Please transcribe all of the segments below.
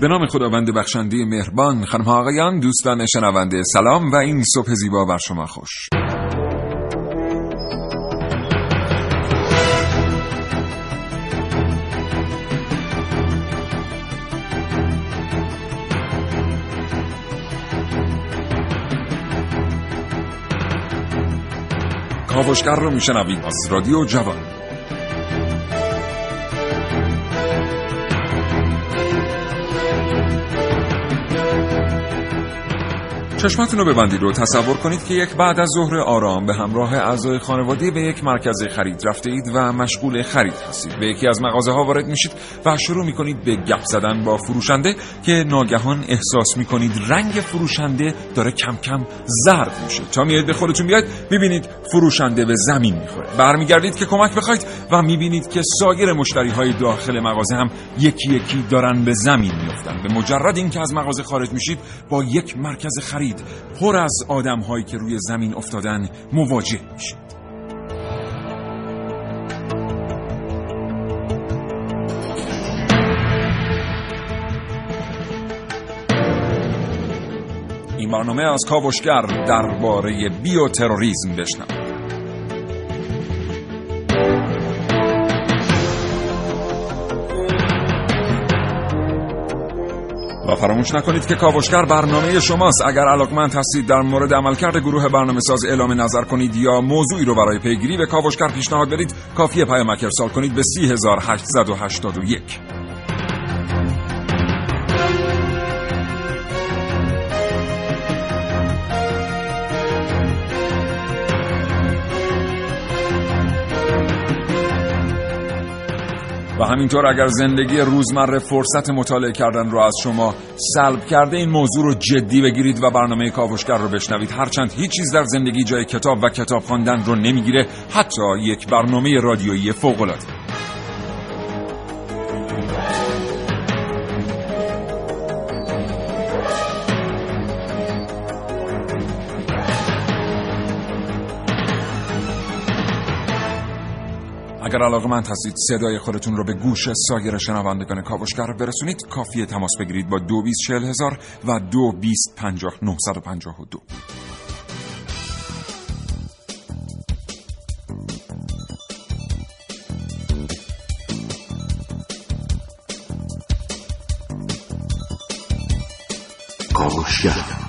به نام خداوند بخشنده مهربان خانم آقایان دوستان شنونده سلام و این صبح زیبا بر شما خوش. کاوشگر رو میشنوید. از رادیو جوان. چشمتون رو ببندید و تصور کنید که یک بعد از ظهر آرام به همراه اعضای خانواده به یک مرکز خرید رفته اید و مشغول خرید هستید. به یکی از مغازه ها وارد میشید و شروع می‌کنید به گپ زدن با فروشنده که ناگهان احساس می‌کنید رنگ فروشنده داره کم کم زرد میشه. تا میاد به خودتون بیاید می‌بینید فروشنده به زمین می‌خوره. برمیگردید که کمک بخواید و می‌بینید که سایر مشتری های داخل مغازه هم یکی یکی دارن به زمین میافتن. به مجرد اینکه از مغازه خارج میشید با یک مرکز خرید پر از آدم هایی که روی زمین افتادن مواجه میشید. این برنامه از کاوشگر درباره بیوتروریسم بشنوید. و فراموش نکنید که کاوشگر برنامه شماست. اگر علاقمند هستید در مورد عملکرد گروه برنامه ساز اعلام نظر کنید یا موضوعی رو برای پیگیری به کاوشگر پیشنهاد بدید کافیه پیامک ارسال کنید به 3881 و همینطور اگر زندگی روزمره فرصت مطالعه کردن رو از شما سلب کرده این موضوع رو جدی بگیرید و برنامه کاوشگر رو بشنوید. هرچند هیچ چیز در زندگی جای کتاب و کتاب خواندن رو نمی‌گیره حتی یک برنامه رادیویی فوق العاده اگر علاقه من هستید صدای خودتون رو به گوش سایر شنوندگان کاوشگر برسونید کافیه تماس بگیرید با دو بیست چهل هزار و دو بیست پنجاه نهصد و پنجاه و دو. کاوشگر.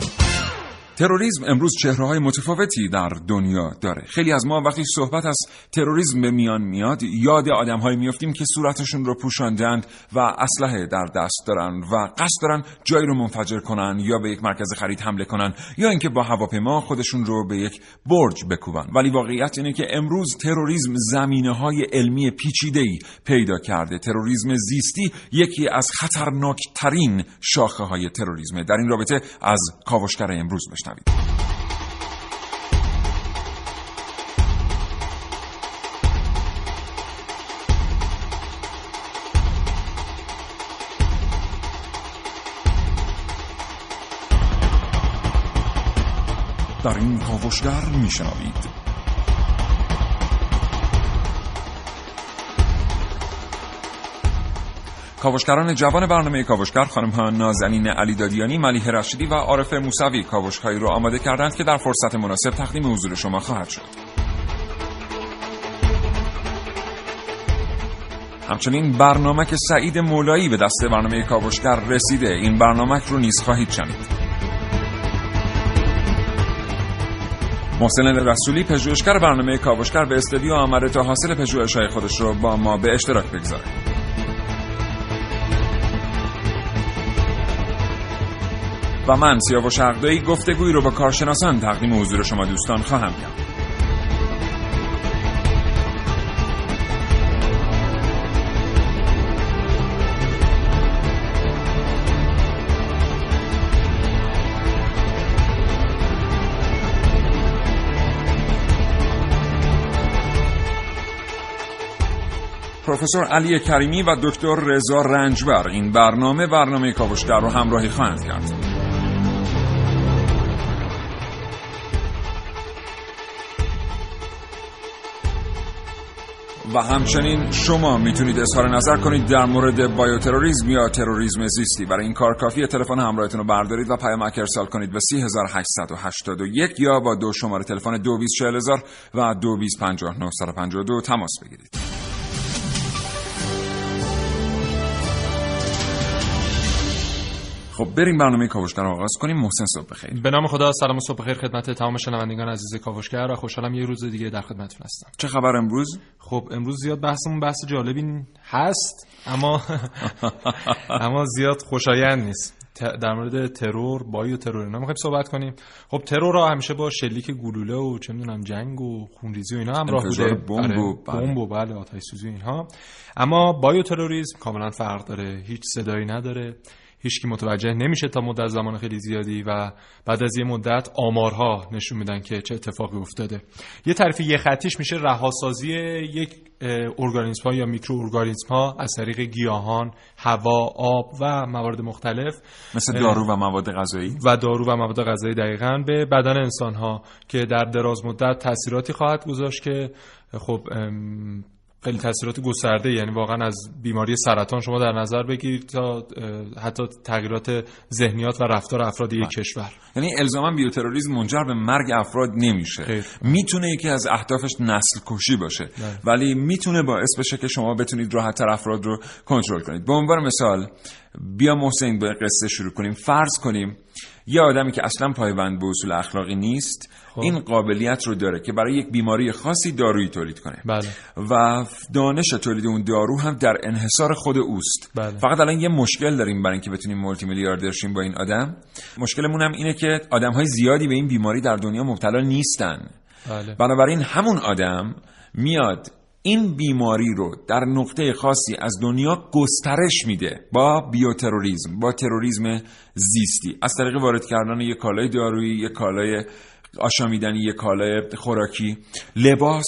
تروریسم امروز چهره متفاوتی در دنیا داره. خیلی از ما وقتی صحبت از تروریسم به میان میاد یاد آدمهایی میافتیم که صورتشون رو پوشاندند و اسلحه در دست دارن و قصد دارن جایی رو منفجر کنن یا به یک مرکز خرید حمله کنن یا اینکه با هواپیما خودشون رو به یک برج بکوبن. ولی واقعیت اینه که امروز تروریسم زمینه های علمی پیچیده ای پیدا کرده. تروریسم زیستی یکی از خطرناکترین شاخه های تروریسم در این رابطه از کاوشگر امروز بشن در این کاوشگر میشنوید. کاوشگران جوان برنامه کاوشگر خانم ها نازنین علی دادیانی، ملیه رشیدی و عارف موسوی کاوشهایی رو آماده کردند که در فرصت مناسب تقدیم حضور شما خواهد شد. همچنین برنامه که سعید مولایی به دست برنامه کاوشگر رسیده این برنامه رو نیز خواهید شنید. محسن رسولی پژوهشگر برنامه کاوشگر به استودیو آمده تا حاصل پژوهش‌های خودش رو با ما به اشتراک بگذاره. و من سیاوش حقدایی گفتگویی رو با کارشناسان تقدیم حضور شما دوستان خواهم کرد پروفسور علی کریمی و دکتر رضا رنجبر این برنامه برنامه کاوشگر رو همراهی خواهند کرد. و همچنین شما می‌تونید اظهار نظر کنید در مورد بایوتروریسم یا تروریسم زیستی. برای این کار کافی تلفن همراهتون رو بردارید و پیامک ارسال کنید به 3881 یا با دو شماره تلفن 224000 و 225952 تماس بگیرید. خب بریم برنامه کاوشگر رو آغاز کنیم محسن صبح بخیر. به نام خدا سلام و صبح بخیر خدمت تمام شنوندگان عزیز کاوشگر و خوشحالم یه روز دیگه در خدمتتون هستم. چه خبر امروز؟ خب امروز زیاد بحثمون بحث جالبی هست اما اما زیاد خوشایند نیست. در مورد ترور بایو ترور اینا می‌خوایم صحبت کنیم. خب ترور را همیشه با شلیک گلوله و چه می‌دونم جنگ و خونریزی و اینا همراه بوده. بمب و آره، بمب و بله آتش سوزی اینها. اما بایو تروریسم کاملا فرق داره هیچ صدایی نداره. هیچکی متوجه نمیشه تا مدت زمان خیلی زیادی و بعد از یه مدت آمارها نشون میدن که چه اتفاقی افتاده. یه طرف یه خطیش میشه رهاسازی یک ارگانیسم ها یا میکرو ارگانیسم ها از طریق گیاهان، هوا، آب و موارد مختلف مثل دارو و مواد غذایی. و دارو و مواد غذایی دقیقا به بدن انسان ها که در دراز مدت تاثیراتی خواهد گذاشت که خب خیلی تاثیرات گسترده یعنی واقعا از بیماری سرطان شما در نظر بگیرید تا حتی تغییرات ذهنیات و رفتار افراد یک بله. کشور. یعنی الزاما بیوتروریسم منجر به مرگ افراد نمیشه. می‌تونه یکی از اهدافش نسل کشی باشه. بله. ولی می‌تونه باعث بشه که شما بتونید راحتتر افراد رو کنترل کنید. به عنوان مثال بیا محسن به قصه شروع کنیم. فرض کنیم یه آدمی که اصلا پایبند به اصول اخلاقی نیست خب. این قابلیت رو داره که برای یک بیماری خاصی دارویی تولید کنه بله. و دانش تولید اون دارو هم در انحصار خود اوست بله. فقط الان یه مشکل داریم برای اینکه بتونیم مولتی میلیاردر شیم با این آدم مشکلمون هم اینه که آدم های زیادی به این بیماری در دنیا مبتلا نیستن بله. بنابراین همون آدم میاد این بیماری رو در نقطه خاصی از دنیا گسترش میده با بیوتروریسم با تروریسم زیستی. از طریق وارد کردن یک کالای دارویی یک کالای آشامیدنی یک کالای خوراکی لباس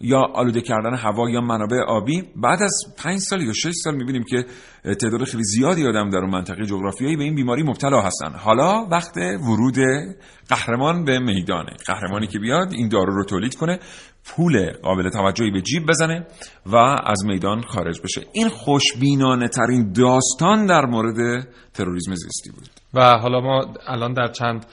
یا آلوده کردن هوا یا منابع آبی. بعد از پنج سال یا شش سال می‌بینیم که تعداد خیلی زیادی آدم در اون منطقه جغرافیایی به این بیماری مبتلا هستن. حالا وقت ورود قهرمان به میدانه. قهرمانی که بیاد این دارو رو تولید کنه پول قابل توجهی به جیب بزنه و از میدان خارج بشه. این خوشبینانه ترین داستان در مورد تروریسم زیستی بود. و حالا ما الان در چند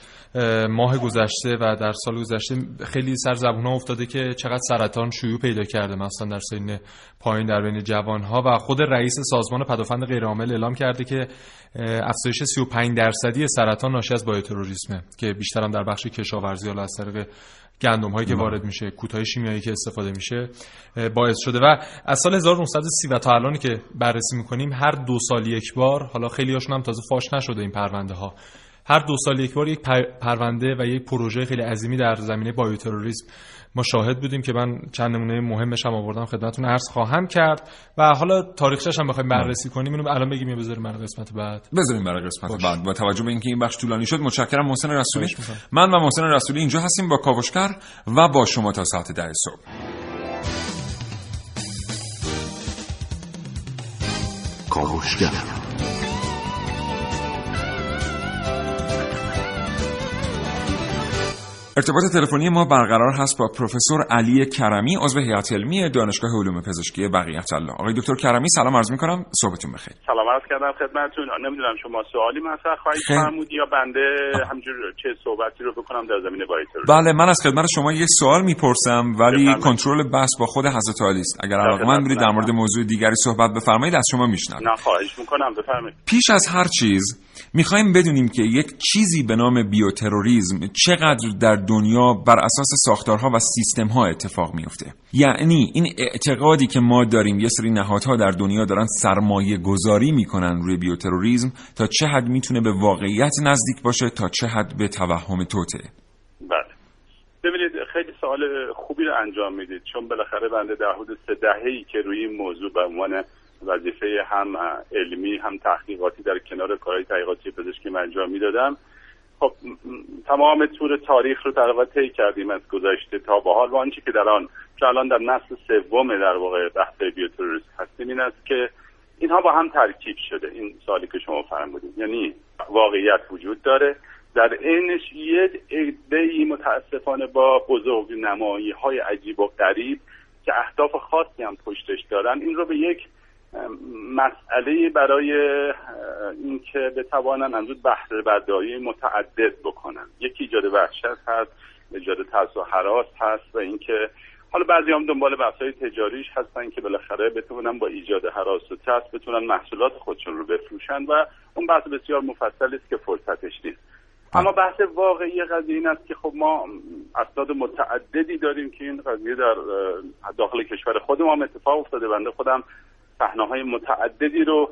ماه گذشته و در سال گذشته خیلی سر زبون افتاده که چقدر سرطان شیوع پیدا کرده. مثلا در سین پایین در بین جوان ها و خود رئیس سازمان پدافند غیرعامل اعلام کرده که افزایش 35 درصدی سرطان ناشی از بایوتروریسمه که بیشتر هم در بخش کشاورزی حالا از طریق گندم هایی که بله. وارد میشه کوتاه شیمیایی که استفاده میشه باعث شده و از سال 1930 و تا الانی که بررسی می‌کنیم هر دو سال یک بار حالا خیلی هاشون هم تازه فاش نشده این پرونده ها هر دو سال یک بار یک پرونده و یک پروژه خیلی عظیمی در زمینه بایوتروریسم ما شاهد بودیم که من چند نمونه مهمش هم آوردم خدمتتون عرض خواهم کرد. و حالا تاریخش هم بخوایم بررسی کنیم. اینو الان بگیم یا بذاریم برای قسمت بعد. بذاریم برای قسمت بعد. با توجه به اینکه این بخش طولانی شد متشکرم محسن رسولی. من و محسن رسولی اینجا هستیم با کاوشگر و با شما تا ساعت 10 صبح. کاوشگر. ارتباط تلفنی ما برقرار هست با پروفسور علی کرمی عضو هیئت علمی دانشگاه علوم پزشکی بقیت الله آقای دکتر کرمی سلام عرض می‌کنم. صبحتون بخیر. سلام عرض کردم خدمتتون. نمی‌دونم شما سوالی مطرح خواهید فرمود یا بنده همجور چه صحبتی رو بکنم در زمینه بایتر. بله من از خدمت شما یه سوال می‌پرسم ولی کنترل بحث با خود حضرت علی است. اگر علاقمند بودید در مورد موضوع دیگری صحبت بفرمایید از شما میشنوم. نه خواهش می‌کنم. بفرمایید. پیش از هر چیز می‌خوایم بدونیم که یک چیزی به نام بیوتروریسم چقدر در دنیا بر اساس ساختارها و سیستمها اتفاق میفته یعنی این اعتقادی که ما داریم یه سری نهادها در دنیا دارن سرمایه گذاری می‌کنن روی بیوتروریسم تا چه حد می‌تونه به واقعیت نزدیک باشه تا چه حد به توهم توته. بله. ببینید خیلی سوال خوبی رو انجام می‌دید. چون بالاخره بنده در حدود سه دهه‌ای که روی این موضوع به عنوان وظیفه هم علمی هم تحقیقاتی در کنار کارهای تحقیقاتی پزشکی انجام می‌دادم. خب تمام طور تاریخ رو در طی کردیم از گذشته تا به حال. و آنچه که در آن که الان در نسل سوم در واقع بحث بیوتروریسم هستیم این است که اینها با هم ترکیب شده. این سالی که شما فرمودید. یعنی واقعیت وجود داره. در عینش یه عده متاسفانه با بزرگ نمایی های عجیب و غریب که اهداف خاصی هم پشتش دارن این رو به یک مسئله برای اینکه بتوانن از بحث برداری متعدد بکنن. یکی ایجاد وحشت هست ایجاد ترس و حراس هست و اینکه حالا بعضی هم دنبال بحث های تجاریش هستن که بالاخره بتونن با ایجاد حراس و ترس بتونن محصولات خودشون رو بفروشن و اون بحث بسیار مفصل است که فرصتش نیست. اما بحث واقعی قضیه این است که خب ما اسناد متعددی داریم که این قضیه در داخل کشور خودمون اتفاق افتاده. بنده خودم های متعددی رو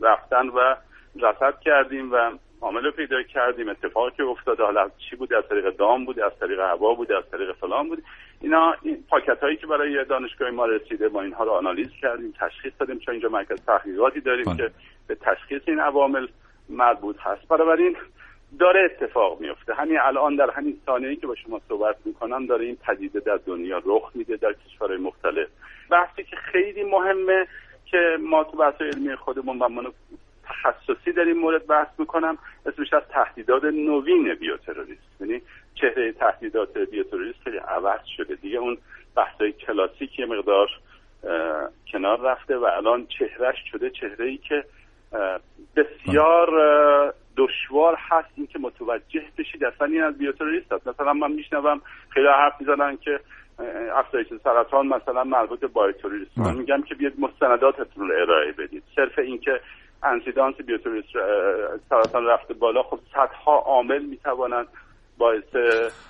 رفتن و رصد کردیم و عامل پیدا کردیم. اتفاقی که افتاده حالا چی بود از طریق دام بود از طریق هوا بود از طریق فلان بود اینا این پاکت هایی که برای دانشگاه ما رسیده ما اینها رو آنالیز کردیم تشخیص دادیم. چون اینجا مرکز تحقیقاتی داریم بله. که به تشخیص این عوامل مربوط هست. بنابراین داره اتفاق میفته همین الان در همین ثانیه‌ای که با شما صحبت می‌کنم داره این پدیده در دنیا رخ میده در کشورهای مختلف. بحثی که خیلی مهمه که ما تو بحث علمی خودمون من تخصصی در این مورد بحث می‌کنم. اسمش از تهدیدات نوین بیوتروریسم یعنی چهره تهدیدات بیوتروریسم خیلی عوض شده. دیگه اون بحثای کلاسیک یه مقدار کنار رفته و الان چهرش شده چهره ای که بسیار دشوار هست. این که متوجه بشید اصلا این از بیوتروریست هست. مثلا من میشنوم خیلی حرف می‌زنن که افزایش سرطان مثلا مربوط به بایوتروریسم من میگم که بیاید مستنداتتون رو ارائه بدید. صرف اینکه انسیدانس بیوتروریسم سرطان رفته بالا خب صدها عامل می‌توانند باعث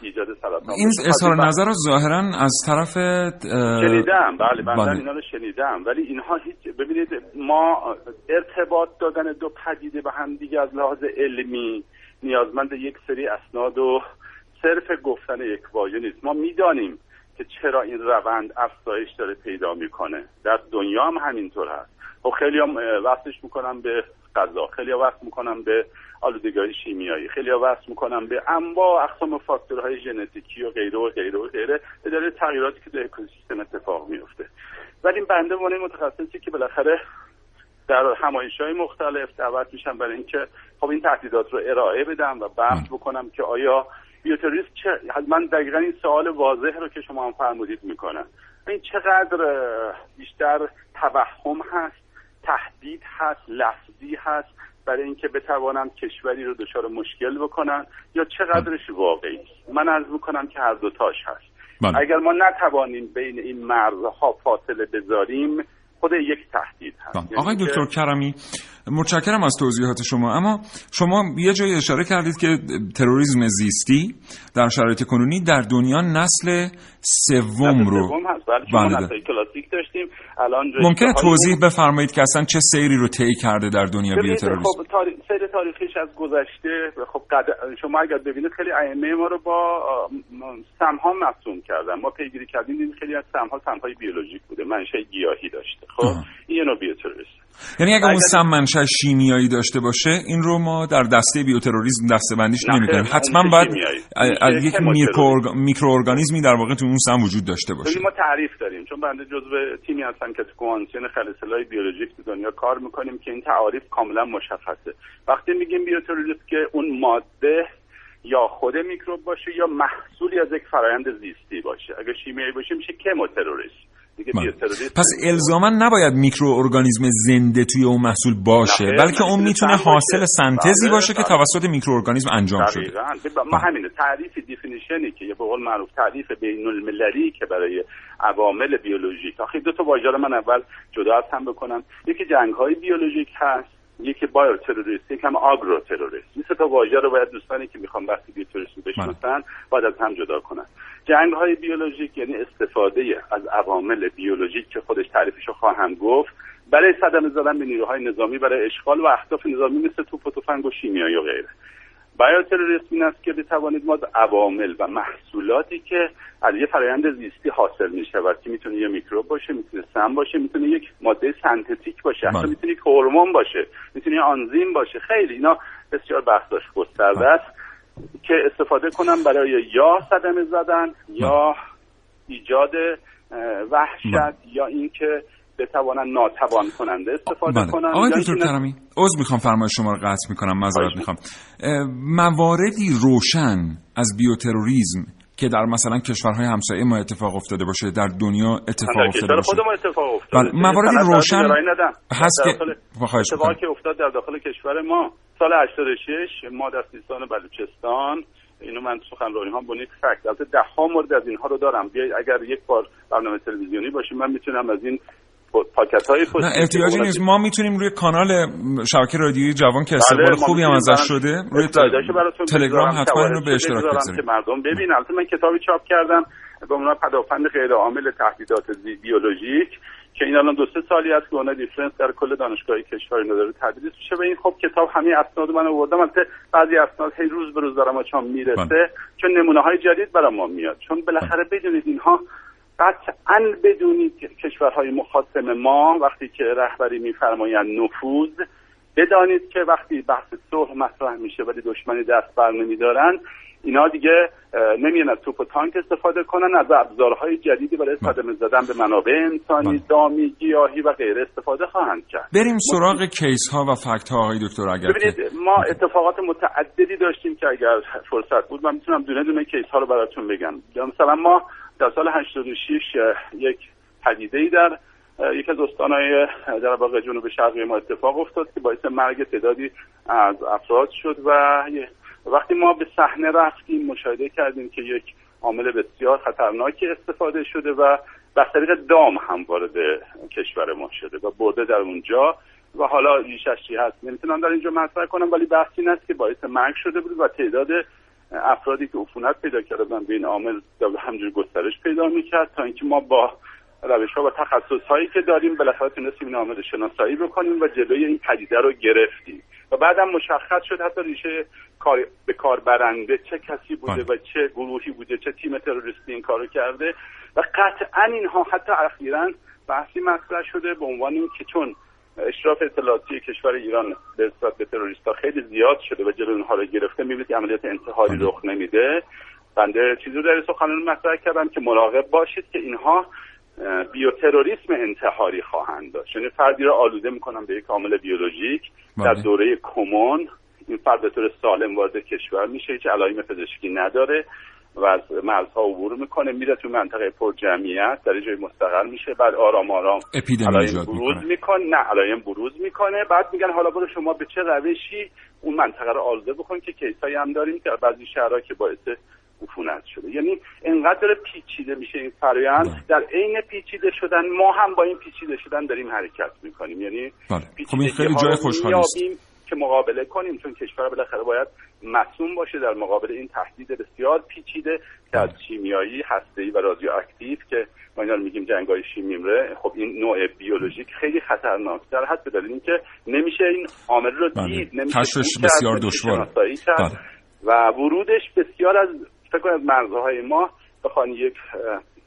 ایجاد سرطان این اظهار نظر رو ظاهرا از طرف شنیدم. بله من بله. اینا رو شنیدم. ولی اینها هیچ ببینید ما ارتباط دادن دو پدیده به هم دیگه از لحاظ علمی نیازمند یک سری اسناد و صرف گفتن یک واژه نیست. ما می‌دانیم که چرا این روند افزایش داره پیدا می‌کنه. در دنیا هم همینطور هست. خب خیلی هم وقتش می‌کنم به غذا خیلی وقت می‌کنم به آلودگی شیمیایی خیلی وقت می‌کنم به انواع اقسام فاکتورهای ژنتیکی و غیره و غیره و غیره به دلیل تغییراتی که در اکوسیستم اتفاق میفته ولی این بنده عنوان متخصصی که بالاخره در همایش های مختلف دعوت میشم برای اینکه خب این تهدیدات رو ارائه بدم و بحث بکنم که آیا بیوتروریسم چه من دقیقا این سوال واضح رو که شما هم فرمودید می‌کنم. این چقدر بیشتر توهم هست تهدید هست لفظی هست برای اینکه بتوانند کشوری رو دچار مشکل بکنن یا چقدرش واقعی؟ من عرض می‌کنم که هر دوتاش هست. بله. اگر ما نتوانیم بین این مرزها فاصله بذاریم خود یک تهدید هست. یعنی آقای دکتر کرمی متشکرم از توضیحات شما اما شما یه جایی اشاره کردید که تروریسم زیستی در شرایط کنونی در دنیا نسل سوم رو. بله کلاسیک داشتیم. الان ممکنه توضیح بفرمایید که اصلا چه سیری رو طی کرده در دنیا بیوتروریسم خب تاری... سیر تاریخیش از گذشته خب قد... شما اگر ببینید خیلی ائمه ما رو با سمها مصوم کردن. ما پیگیری کردیم خیلی از سمها سمهای بیولوژیک بوده منشأ گیاهی داشته. خب؟ این نوع بیوتروریسم یعنی اگه اون سم منشأ شیمیایی داشته باشه این رو ما در دسته بیوتروریسم دسته بندیش نمی‌کنیم. حتما باید یک میکروارگانیزمی در واقع تو اون سم وجود داشته باشه. ما تعریف داریم. چون بنده جزو تیمی هستم که تو کنوانسیون خلسلای بیولوژیک تو دنیا کار می‌کنیم که این تعریف کاملا مشخصه. وقتی میگیم بیوتروریسم که اون ماده یا خود میکروب باشه یا محصولی از یک فرایند زیستی باشه. اگه شیمیایی باشه میشه کموتروریسم بله. پس الزاما نباید میکروارگانیسم زنده توی اون محصول باشه بلکه اون می‌تونه حاصل سنتزی باشه که بله. توسط میکروارگانیسم انجام شده ما بله. همینه. تعریف definition ی که به قول معروف تعریف بین المللی که برای عوامل بیولوژیک. آخه دو تا واژه من اول جدا از هم بکنم. یکی جنگ های بیولوژیک هست. یکی bioterrorist یکی هم agroterrorist این تا واژه رو باید دوستانی که می‌خوام بحث بیوتروریسم بشناسن باید از هم جدا کنن. جنگ های بیولوژیک یعنی استفاده از عوامل بیولوژیک که خودش تعریفش رو خواهم گفت برای صدمه زدن به نیروهای نظامی برای اشغال و اهداف نظامی مثل توپ و تفنگ و شیمیایی و غیره. بایوتروریسم این است که بتوانید ما عوامل و محصولاتی که از یه فرایند زیستی حاصل می شود که می‌تونه یه میکروب باشه می‌تونه سم باشه می‌تونه یک ماده سنتتیک باشه حتی بله. می‌تونه یک هورمون باشه می‌تونه آنزیم باشه خیلی اینا بسیار بحث گسترده است که استفاده کنن برای یا صدمه زدن یا ایجاد وحشت یا اینکه بتوانن ناتوان کننده استفاده بله. کنن آقای دکتر کرمی عذر می‌خوام فرمایش شما رو قطع می‌کنم معذرت می‌خوام. مواردی روشن از بیوتروریسم که در مثلا کشورهای همسایه ما اتفاق افتاده باشه در دنیا اتفاق در افتاده باشه. اتفاق افتاده. بله، مواردی سند روشن. هست که- خواهش اتفاقی. که افتاد در داخل کشور ما سال 86 ما در سیستان بلوچستان اینو من سخنرانی ها بونیک فکت البته ده ها مورد از اینها رو دارم. بیاید اگر یک بار برنامه تلویزیونی باشیم من می‌تونم از این پاکت های نه احتیاجی نیست. ما می‌تونیم روی کانال شبکه رادیویی جوان که استقبال بله، ما خوبی هم ازش شده روی تلگرام حتما اینو به اشتراک که مردم ببین البته من کتابی چاپ کردم به عنوان پدافند غیر عامل تهدیدات بیولوژیک که این الان دو سه سالی است که اون دیفرنس در کل دانشگاهی کشور اینا داره تدریس میشه. و این خب کتاب همه اسناد من آوردم. البته بعضی اسناد هی روز به روز برام چون می‌رسه بله. چون نمونه های جدید برام ما میاد. چون بالاخره بدونید اینها قطعا بدونید که کشورهای مخاصم ما وقتی که رهبری میفرمایند نفوذ بدانید که وقتی بحث صلح مطرح میشه ولی دشمنی دست بر نمیدارن اینا دیگه نمیان از توپ و تانک استفاده کنن از ابزارهای جدیدی برای صدمه زدن به منابع انسانی بله. دامی گیاهی و غیره استفاده خواهند کرد. بریم سراغ کیس ها و فکت ها آقای دکتر اگر ببینید ما اتفاقات متعددی داشتیم که اگر فرصت بود من می‌تونم دونه دونه کیس ها رو براتون بگم. مثلا ما در سال 86 اه، یک پدیده ای در یک از استانهای در واقع جنوب شرقی ما اتفاق افتاد که باعث مرگ تعدادی از افراد شد و وقتی ما به صحنه رفتیم مشاهده کردیم که یک عامل بسیار خطرناکی استفاده شده و از طریق دام هم وارد کشور ما شده و برده در اونجا و حالا ریشش چی هست؟ نمی‌تونم در اینجا مطرح کنم ولی بحث این است که باعث مرگ شده بود و تعداد افرادی که عفونت پیدا کردن به این عامل همجور گسترش پیدا می‌کرد تا اینکه ما با روش ها و تخصص هایی که داریم بالاخره تونستیم این عامل شناسایی بکنیم و جلوی این پدیده رو گرفتیم و بعدم مشخص شد حتی ریشه کار به کار برنده چه کسی بوده بله. و چه گروهی بوده چه تیم تروریستی این کارو کرده و قطعا اینها حتی اخیرا بحثی مطرح شده به عنوان اینکه چون اشراف اطلاعاتی کشور ایران به نسبت به تروریستا خیلی زیاد شده و جلوی اونها رو گرفته می‌بینید که عملیات انتحاری. رخ نمیده بنده چیزی رو در سخنرانی مطرح کردم که مراقب باشید که اینها بیوتروریسم انتحاری خواهند داشت یعنی فردی را آلوده می‌کنن به یک عامل بیولوژیک در بله. دوره کمون این فرد به طور سالم وارد کشور میشه هیچ علائم پزشکی نداره و از مرزها عبور می‌کنه میره تو منطقه پر جمعیت در جای مستقر میشه بعد آرام آرام اپیدمی علائم بروز می‌کنه. نه علائم بروز می‌کنه بعد میگن حالا برو شما به چه روشی اون منطقه رو آلوده بکن که کیسایی هم داریم که بعضی شهرها که باعث عفونت شده. یعنی انقدر داره پیچیده میشه این فرآیند بله. در عین پیچیده شدن ما هم با این پیچیده شدن داریم حرکت می‌کنیم. یعنی بله. خب این خیلی جای خوشحالی که مقابله کنیم چون کشور بالاخره باید مسئول باشه در مقابل این تهدید بسیار پیچیده که از شیمیایی هسته‌ای و رادیواکتیو که ما اینا میگیم جنگای شیمیمره خب این نوع بیولوژیک خیلی خطرناکتر هست به دلیل اینکه نمیشه این عامل رو بله. دید نمیشه بسیار کرد. بله. و ورودش بسیار از فکر کنم از مرزهای ما بخوان یک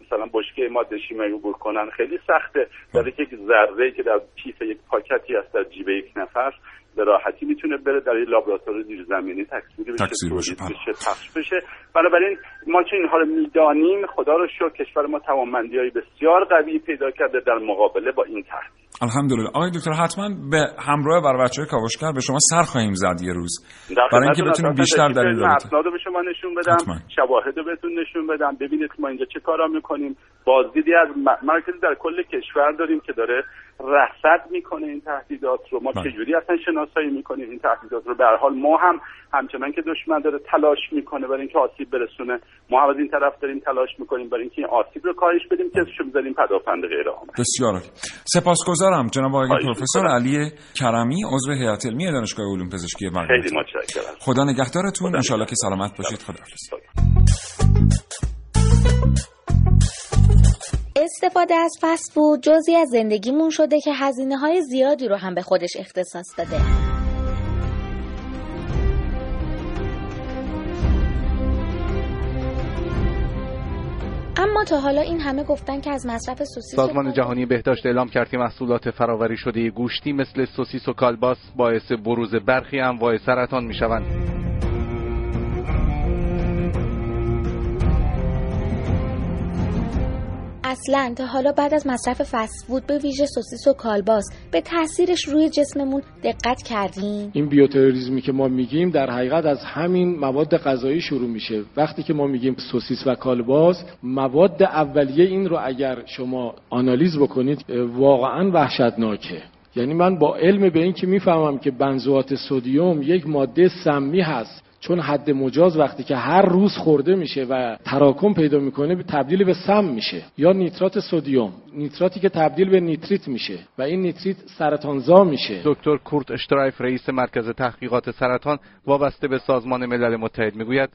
مثلا بشکه ماده شیمیایی عبور کنن خیلی سخته در یک ذره که در کیف یک پاکتی هست در جیب یک نفر به راحتی می‌تونه بره در یک لابراتوار زیرزمینی تکثیر بشه تکثیر بشه، پخش بشه. بنابراین ما چون اینها رو می‌دانیم خدا رو شکر کشور ما توانمندی های بسیار قوی پیدا کرده در مقابله با این تهدید. الحمدلله. آقای دکتر حتما به همراه بر بچه کاوشگر به شما سر خواهیم زد یه روز. برای اینکه بتونیم. بیشتر در این رابطه. به شما نشون بدم. شواهد رو بهتون نشون بدم. ببینید ما اینجا چه کارا می‌کنیم. بازدیدی از مرکزی در کل کشور داریم که داره رصد می‌کنه این تهدیدات رو. ما بله. چجوری اصلا شناسایی می‌کنیم این تهدیدات رو؟ به حال ما هم همچنان که دشمن داره تلاش می‌کنه برای اینکه آسیب برسونه. ما هم از این طرف داریم تلاش می‌کنیم برای اینکه این آسیب رو کاهش بدیم که شو بذاریم پدافند غیر عامل بسیار سپاسگزارم جناب آقای پروفسور. علی کرمی عضو هیئت علمی دانشگاه علوم پزشکی بغداد خیلی متشکرم. خدا نگهدارتون. انشالله که سلامت باشید. خداحافظ. استفاده از فست فود جزی از زندگیمون شده که هزینه های زیادی رو هم به خودش اختصاص داده اما تا حالا این همه گفتن که از مصرف سوسیس سازمان جهانی بهداشت اعلام کرد که محصولات فرآوری شده گوشتی مثل سوسیس و کالباس باعث بروز برخی انواع سرطان می شوند. اصلا تا حالا بعد از مصرف فست فود به ویژه سوسیس و کالباس به تاثیرش روی جسممون دقت کردیم. این بیوتروریسمی که ما میگیم در حقیقت از همین مواد غذایی شروع میشه. وقتی که ما میگیم سوسیس و کالباس مواد اولیه این رو اگر شما آنالیز بکنید واقعا وحشتناکه. یعنی من با علم به این که می‌فهمم که بنزوات سودیوم یک ماده سمی هست. چون حد مجاز وقتی که هر روز خورده میشه و تراکم پیدا می‌کنه تبدیل به سم میشه. یا نیترات سودیوم نیتراتی که تبدیل به نیتریت میشه و این نیتریت سرطانزا میشه. دکتر کورت اشترایف رئیس مرکز تحقیقات سرطان وابسته به سازمان ملل متحد می‌گوید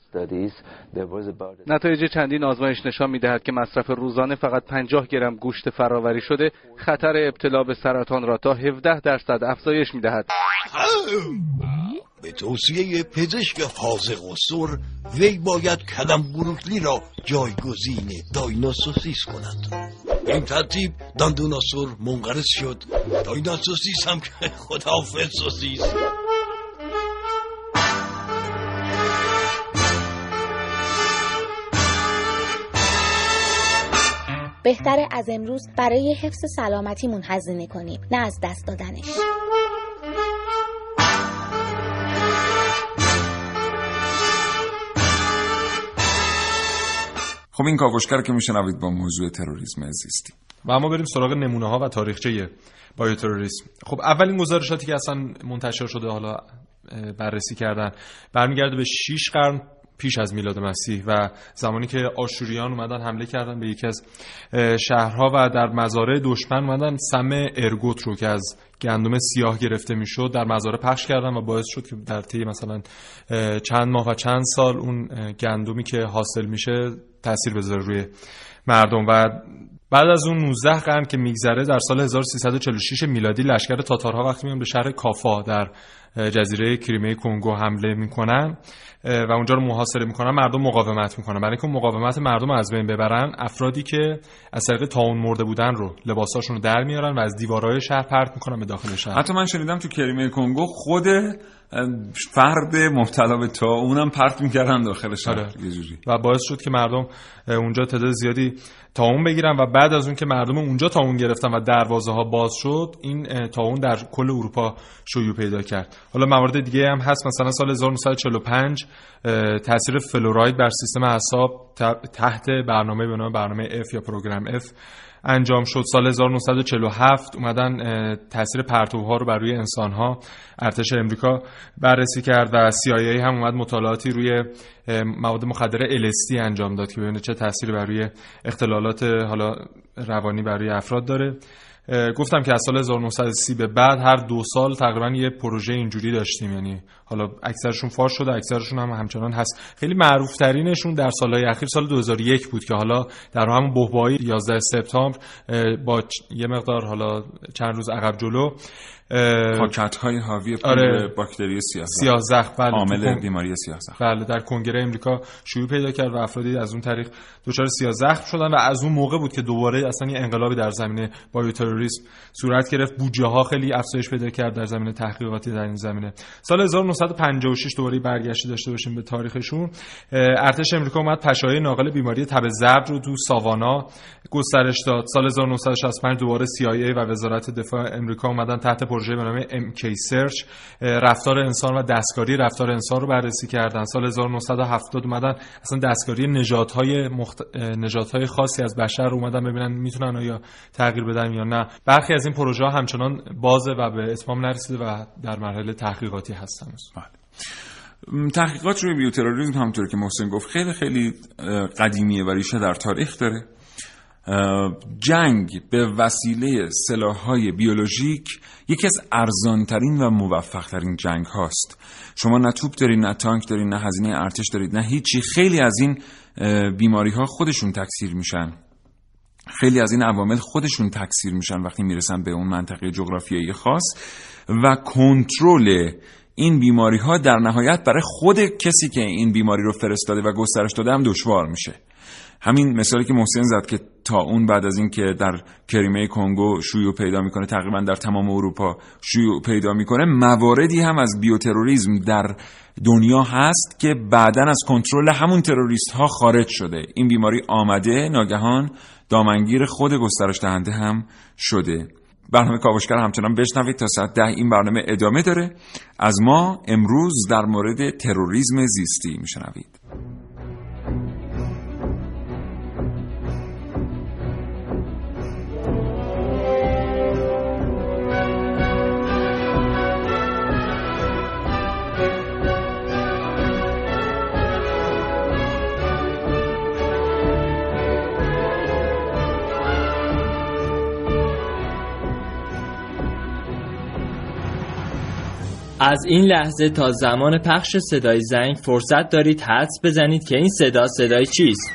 نتایج چندین آزمایش نشان می‌دهد که مصرف روزانه فقط 50 گرم گوشت فراوری شده خطر ابتلا به سرطان را تا 17 درصد افزایش می‌دهد. به توصیه پزشک حاضق و سر وی باید کدم بروکلی را جایگزین دایناسوسیس کند. این ترتیب داندوناسور منقرض شد. دایناسوسیس هم که خداحافظ سوسیس. بهتره از امروز برای حفظ سلامتیمون هزینه کنیم نه از دست دادنش. خب این کاوشگر که میشنوید با موضوع تروریسم زیستی. و اما بریم سراغ نمونه ها و تاریخچه بایوتروریسم. خب اولین گزارشاتی که اصلا منتشر شده حالا بررسی کردن برمیگرده به 6 قرن پیش از میلاد مسیح و زمانی که آشوریان اومدن حمله کردن به یکی از شهرها و در مزارع دشمن اومدن سم ارگوت رو که از گندم سیاه گرفته می‌شد در مزارع پخش کردن و باعث شد که در طی مثلا چند ماه و چند سال اون گندمی که حاصل میشه تاثیر بذاره روی مردم. و بعد از اون 19 قرن که میگذره در سال 1346 میلادی لشکر تاتارها وقتی میان به شهر کافا در جزیره کریمه کنگو حمله می‌کنن و اونجا رو محاصره می‌کنن مردم مقاومت می‌کنن. برای اینکه مقاومت مردم از بین ببرن افرادی که از طریق تاون مرده بودن رو لباساشون رو در میارن و از دیوارهای شهر پرت می‌کنن به داخل شهر. حتی من شنیدم تو کریمه کنگو خود فرد مبتلا به تا اونم پرت می‌کردن داخل شهر. آره. و باعث شد که مردم اونجا تعداد زیادی تاون بگیرن و بعد از اون که مردم اونجا تاون گرفتن و دروازه ها باز شد این تاون در کل اروپا شیوع پیدا کرد. حالا موارد دیگه هم هست. مثلا سال 1945 تاثیر فلوراید بر سیستم اعصاب تحت برنامه به نام برنامه F یا پروگرام F انجام شد. سال 1947 اومدن تاثیر پرتوها رو بر روی انسانها ارتش امریکا بررسی کرد و CIA هم اومد مطالعاتی روی مواد مخدر LSD انجام داد که ببینه چه تأثیری بر روی اختلالات حالا روانی بر روی افراد داره. گفتم که از سال 1930 به بعد هر دو سال تقریبا یه پروژه اینجوری داشتیم یعنی حالا اکثرشون فاش شده اکثرشون هم همچنان هست. خیلی معروف ترینشون در سالهای اخیر سال 2001 بود که حالا در همون بحبوهای 11 سپتامبر با یه مقدار حالا چند روز عقب جلو پاکت های حاوی آره. باکتری سیاه سیاه زخم بله عامل بیماری سیاه زخم بله در کنگره امریکا شیوع پیدا کرد و افرادی از اون طریق دچار سیاه زخم شدن و از اون موقع بود که دوباره اصلا یه انقلابی در زمینه بایوتروریسم صورت گرفت. بودجه ها خیلی افزایش پیدا کرد در زمینه تحقیقاتی در این زمینه. سال 1956 دوباره برگشتی داشته باشیم به تاریخشون. ارتش امریکا اومد پشایای ناقل بیماری تب زرد رو تو ساوانا گسترش داد. سال 1965 دوباره CIA و وزارت دفاع امریکا اومدن تحت پروژه به نام MK سرچ رفتار انسان و دستکاری رفتار انسان رو بررسی کردن. سال 1970 اومدن اصلا دستکاری نژادهای مخت... نژادهای خاصی از بشر رو اومدن ببینن می‌تونن آیا تغییر بدن یا نه. برخی از این پروژه ها همچنان بازه و به اتمام نرسیده و در مرحله تحقیقاتی هستن. تحقیقات روی بیوتروریسم همونطور که محسن گفت خیلی خیلی قدیمیه و ریشه در تاریخ داره. جنگ به وسیله سلاحهای بیولوژیک یکی از ارزانترین و موفقترین جنگ هاست شما نه توپ دارید نه تانک دارید نه هزینه ارتش دارید نه هیچی. خیلی از این بیماری ها خودشون تکثیر میشن. خیلی از این عوامل خودشون تکثیر میشن وقتی می‌رسن به اون منطقه جغرافیایی خاص و کنترل این بیماری ها در نهایت برای خود کسی که این بیماری رو فرستاده و گسترش داده هم دشوار میشه. همین مثالی که محسن زد که تا اون بعد از اینکه در کریمه کنگو شیوع پیدا می‌کنه تقریبا در تمام اروپا شیوع پیدا می‌کنه مواردی هم از بیوتروریسم در دنیا هست که بعدا از کنترل همون تروریست ها خارج شده. این بیماری آمده ناگهان دامنگیر خود گسترش دهنده هم شده. برنامه کاوشگر همچنان بشنوید تا ساعت ده این برنامه ادامه داره. از ما امروز در مورد تروریسم زیستی میشنوید. از این لحظه تا زمان پخش صدای زنگ فرصت دارید حدس بزنید که این صدا صدای چیست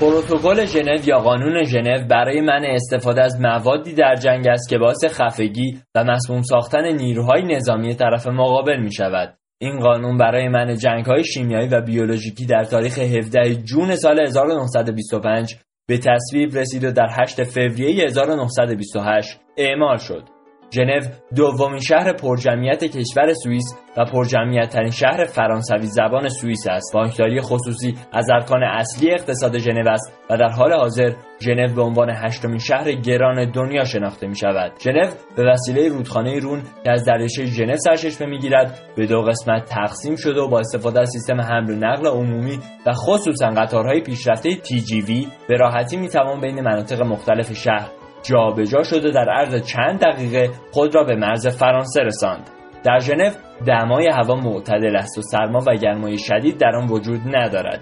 پروتکل ژنو یا قانون ژنو برای منع استفاده از موادی در جنگ است که باعث خفگی و مسموم ساختن نیروهای نظامی طرف مقابل می شود. این قانون برای من جنگ های شیمیایی و بیولوژیکی در تاریخ 17 جون سال 1925 به تصویب رسید و در 8 فوریه 1928 اعمال شد. ژنو دومین شهر پرجمعیت کشور سوئیس و پرجمعیت ترین شهر فرانسوی زبان سوئیس است. بانکداری خصوصی از ارکان اصلی اقتصاد ژنو است و در حال حاضر ژنو به عنوان هشتمین شهر گران دنیا شناخته می شود. ژنو به وسیله رودخانه رون که از دریاچه ژنو سرچشمه می‌گیرد به دو قسمت تقسیم شده و با استفاده از سیستم حمل و نقل عمومی و خصوصا قطارهای پیشرفته TGV به راحتی می توان بین مناطق مختلف شهر جابجا شده در عرض چند دقیقه خود را به مرز فرانسه رساند. در ژنو دمای هوا معتدل است و سرما و گرمای شدید در آن وجود ندارد.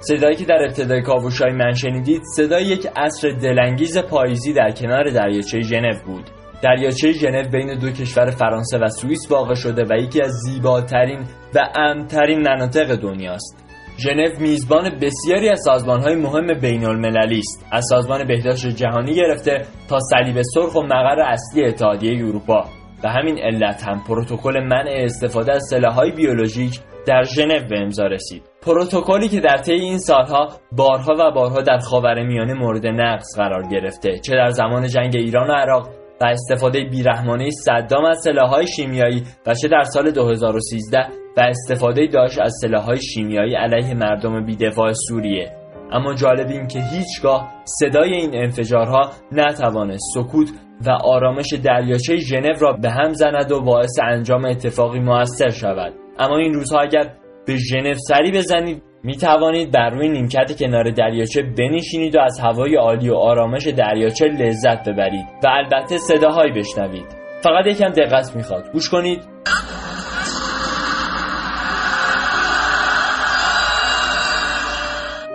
صدایی که در ابتدای کاوشای من شنیدید صدای یک عصر دلانگیز پاییزی در کنار دریاچه ژنو بود. دریاچه ژنو بین دو کشور فرانسه و سوئیس واقع شده و یکی از زیباترین و امترین مناطق دنیاست. ژنو میزبان بسیاری از سازمانهای مهم بین المللی است. از سازمان بهداشت جهانی گرفته تا صلیب سرخ و مقر اصلی اتحادیه اروپا. و همین علت هم پروتکل منع استفاده از سلاحهای بیولوژیک در ژنو به امضا رسید. پروتکلی که در طی این سالها بارها و بارها در خاورمیانه مورد نقض قرار گرفته چه در زمان جنگ ایران و عراق و استفاده بیرحمانه صدام از سلاحهای شیمیایی و چه در سال 2013 و استفاده داشت از سلاحهای شیمیایی علیه مردم بیدفاع سوریه. اما جالب این که هیچگاه صدای این انفجارها نتوانست سکوت و آرامش دریاچه ژنو را به هم زند و باعث انجام اتفاقی موثر شود. اما این روزها اگر به ژنو سری بزنید می توانید بر روی نیمکت کنار دریاچه بنشینید و از هوای عالی و آرامش دریاچه لذت ببرید و البته صداهایی بشنوید. فقط یکم دقت می‌خواد. گوش کنید.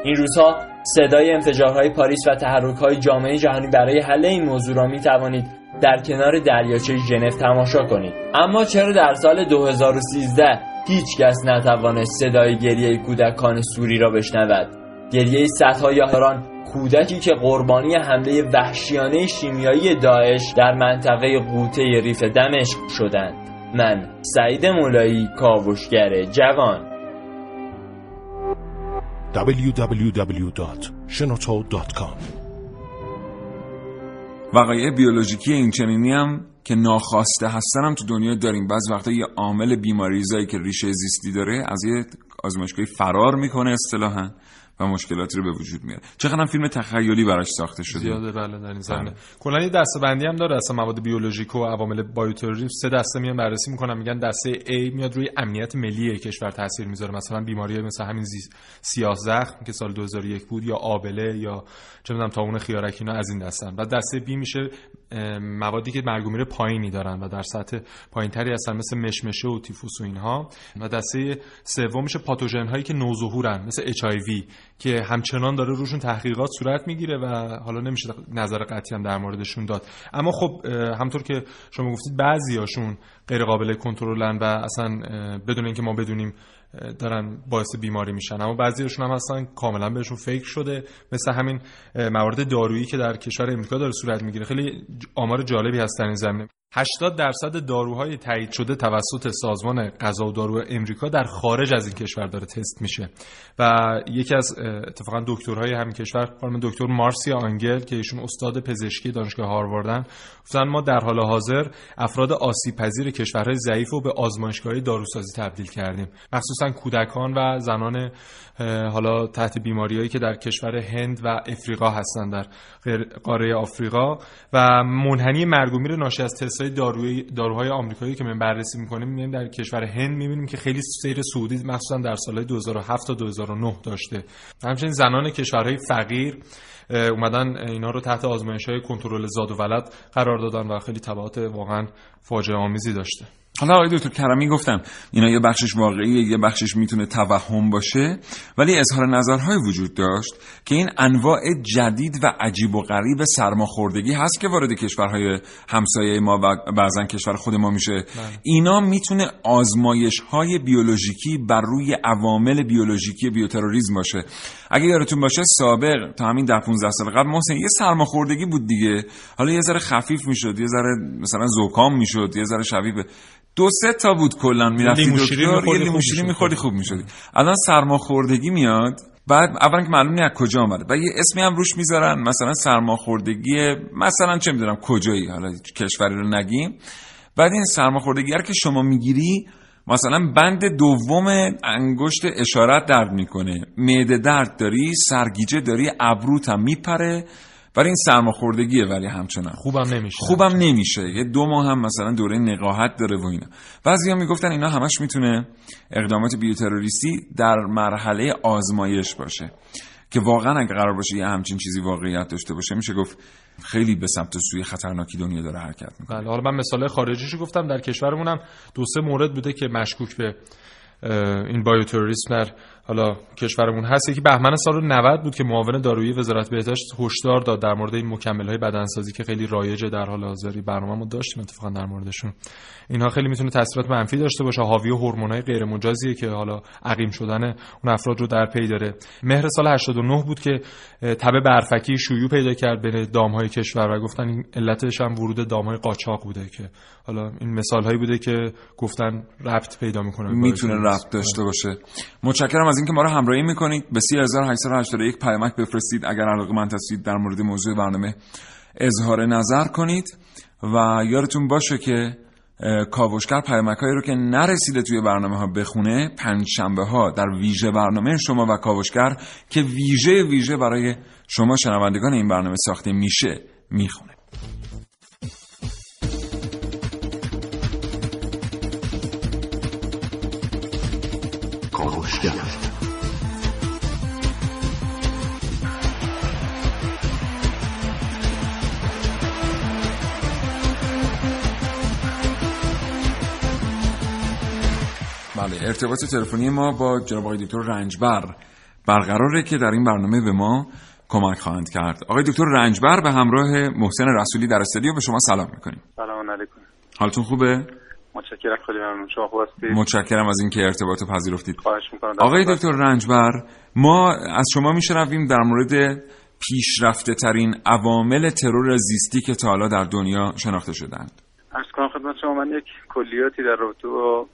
این روزها صدای انفجارهای پاریس و تحرکهای جامعه جهانی برای حل این موضوع را می توانید در کنار دریاچه ژنو تماشا کنید. اما چرا در سال 2013 هیچ کس نتوانست صدای گریه کودکان سوری را بشنود. گریه صدها یاران کودکی که قربانی حمله وحشیانه شیمیایی داعش در منطقه قوطه ریف دمشق شدند. من سعید مولایی کاوشگر جوان. www.shenoto.com وقایع بیولوژیکی این چنینی هم که ناخواسته هستن هم تو دنیا داریم. بعض وقتا یه عامل بیماریزایی که ریشه زیستی داره از یه آزمایشگاهی فرار می‌کنه اصطلاحا. و مشکلاتی رو به وجود میاره. چقدر فیلم تخیلی براش ساخته شده؟ زیاده بله در این زمینه. کلا یه دسته‌بندی هم داره اصلا مواد بیولوژیک و عوامل بایوتروریسم سه دسته میان بررسی می‌کنن میگن دسته A میاد روی امنیت ملی کشور تاثیر می‌ذاره. مثلا بیماری مثل همین سیاه زخم که سال 2001 بود یا آبله یا چه می‌دونم تاون خیارک اینا از این دستن و دسته B میشه موادی که مرگومیر پایینی دارن و در سطح پایینتری هستن مثل مشمشه و تیفوس و اینها. و دسته سوم میشه پاتوژن هایی که نوظهورن مثل اچ که همچنان داره روشون تحقیقات صورت می‌گیره و حالا نمیشه نظر قطعی هم در موردشون داد. اما خب همطور که شما گفتید بعضیاشون غیر قابل کنترلن و اصلا بدون اینکه ما بدونیم دارن باعث بیماری میشن. اما بعضیشون هم اصلا کاملا بهشون فکر شده. مثل همین موارد دارویی که در کشور امریکا داره صورت می‌گیره. خیلی آمار جالبی هست در این زمینه. 80 درصد داروهای تایید شده توسط سازمان غذا و دارو امریکا در خارج از این کشور داره تست میشه. و یکی از اتفاقا دکترهای همین کشور خانم دکتر مارسیا آنگل که ایشون استاد پزشکی دانشگاه هاروردن گفتن ما در حال حاضر افراد آسیب پذیر کشورهای ضعیف رو به آزمایشگاه داروسازی تبدیل کردیم. مخصوصا کودکان و زنان حالا تحت بیماریایی که در کشور هند و افریقا هستند در قاره آفریقا. و منحنی مرگ و ناشی از تست‌های داروی داروهای آمریکایی که من بررسی می‌کنیم می‌بینیم در کشور هند می‌بینیم که خیلی سیر سعودی مخصوصا در سالهای 2007 تا 2009 داشته. همچنین زنان کشورهای فقیر اومدن اینا رو تحت آزمایش های کنترل زاد و ولد قرار دادن و خیلی تبعات واقعا فاجعه آمیزی داشته. حالا آقای دکتر کرمی گفتم اینا یه بخشش واقعیه یه بخشش می‌تونه توهم باشه ولی اظهار نظرهای وجود داشت که این انواع جدید و عجیب و غریب سرماخوردگی هست که وارد کشورهای همسایه ما و بعضا کشور خود ما میشه. بله. اینا می‌تونه آزمایش های بیولوژیکی بر روی عوامل بیولوژیکی بیوتروریسم باشه. اگه یادتون باشه سابق تا همین ده 15 سال قبل محسن یه سرماخوردگی بود دیگه. حالا یه ذره خفیف می‌شد یه ذره مثلا زکام می‌شد یه ذره شبیه به دو سه تا بود کلا. می‌رفتی دکتر یه لیموشیری میخوردی خوب می‌شدی الان سرماخوردگی میاد. بعد اولا که معلوم نیست از کجا آمده و یه اسمی هم روش می‌ذارن مثلا سرماخوردگی مثلا چه می‌دونم کجایی حالا کشوری رو نگیم. بعد این سرماخوردگی که شما می‌گیری مثلا بند دوم انگشت اشارت درد می‌کنه. معده درد داری سرگیجه داری ابروت هم میپره. برای این سرماخوردگیه ولی همچنان. خوبم نمیشه. خوبم نمیشه. یه دو ماه هم مثلا دوره نقاهت داره و اینا. بعضیا می‌گفتن اینا همش می‌تونه اقدامات بیوتروریستی در مرحله آزمایش باشه. که واقعا اگه قرار باشه یه همچین چیزی واقعیت داشته باشه میشه گفت خیلی به سمت سوی خطرناکی دنیا داره حرکت می‌کنه. بله حالا من مثال خارجیشو گفتم در کشورمونم دو سه مورد بوده که مشکوک به این بایوتروریسم در حالا کشورمون هست. یکی بهمن سال 90 بود که معاون دارویی وزارت بهداشت هشدار داد در مورد این مکمل های بدنسازی که خیلی رایجه در حال حاضری برنامه‌مو داشتیم اتفاقا در موردشون. اینها خیلی می‌تونه تاثیرات منفی داشته باشه. حاوی های غیر مجازیه که حالا عقیم شدن اون افراد رو در پی داره. مهر سال 89 بود که تبه برفکی شیوع پیدا کرد بین های کشور و گفتن این علتش هم ورود های قاچاق بوده که حالا این مثال هایی بوده که گفتن ربط پیدا می‌کنه می‌تونه ربط داشته باشه. متشکرم از اینکه ما رو همراهی می‌کنید. به 3881 پیامک بفرستید. اگر علاقه هستید در مورد موضوع برنامه اظهار نظر کنید. و یادتون باشه که کاوشگر پیامک هایی رو که نرسیده توی برنامه ها بخونه پنج شنبه ها در ویژه برنامه شما و کاوشگر که ویژه ویژه برای شما شنوندگان این برنامه ساخته میشه می‌خونه. بله ارتباط تلفنی ما با جناب آقای دکتر رنجبر برقراره که در این برنامه به ما کمک خواهند کرد. آقای دکتر رنجبر به همراه محسن رسولی در استودیو به شما سلام می‌کنیم. سلام علیکم. حالتون خوبه؟ متشکرم خیلی ممنون. شما خوب هستید؟ متشکرم از اینکه ارتباط پذیرفتید. خواهش آقای دکتر رنجبر ما از شما میشنویم در مورد پیشرفته ترین عوامل ترور زیستی که تا حالا در دنیا شناخته شدند. از کنم خدمت شما من یک کلیاتی در رابطه با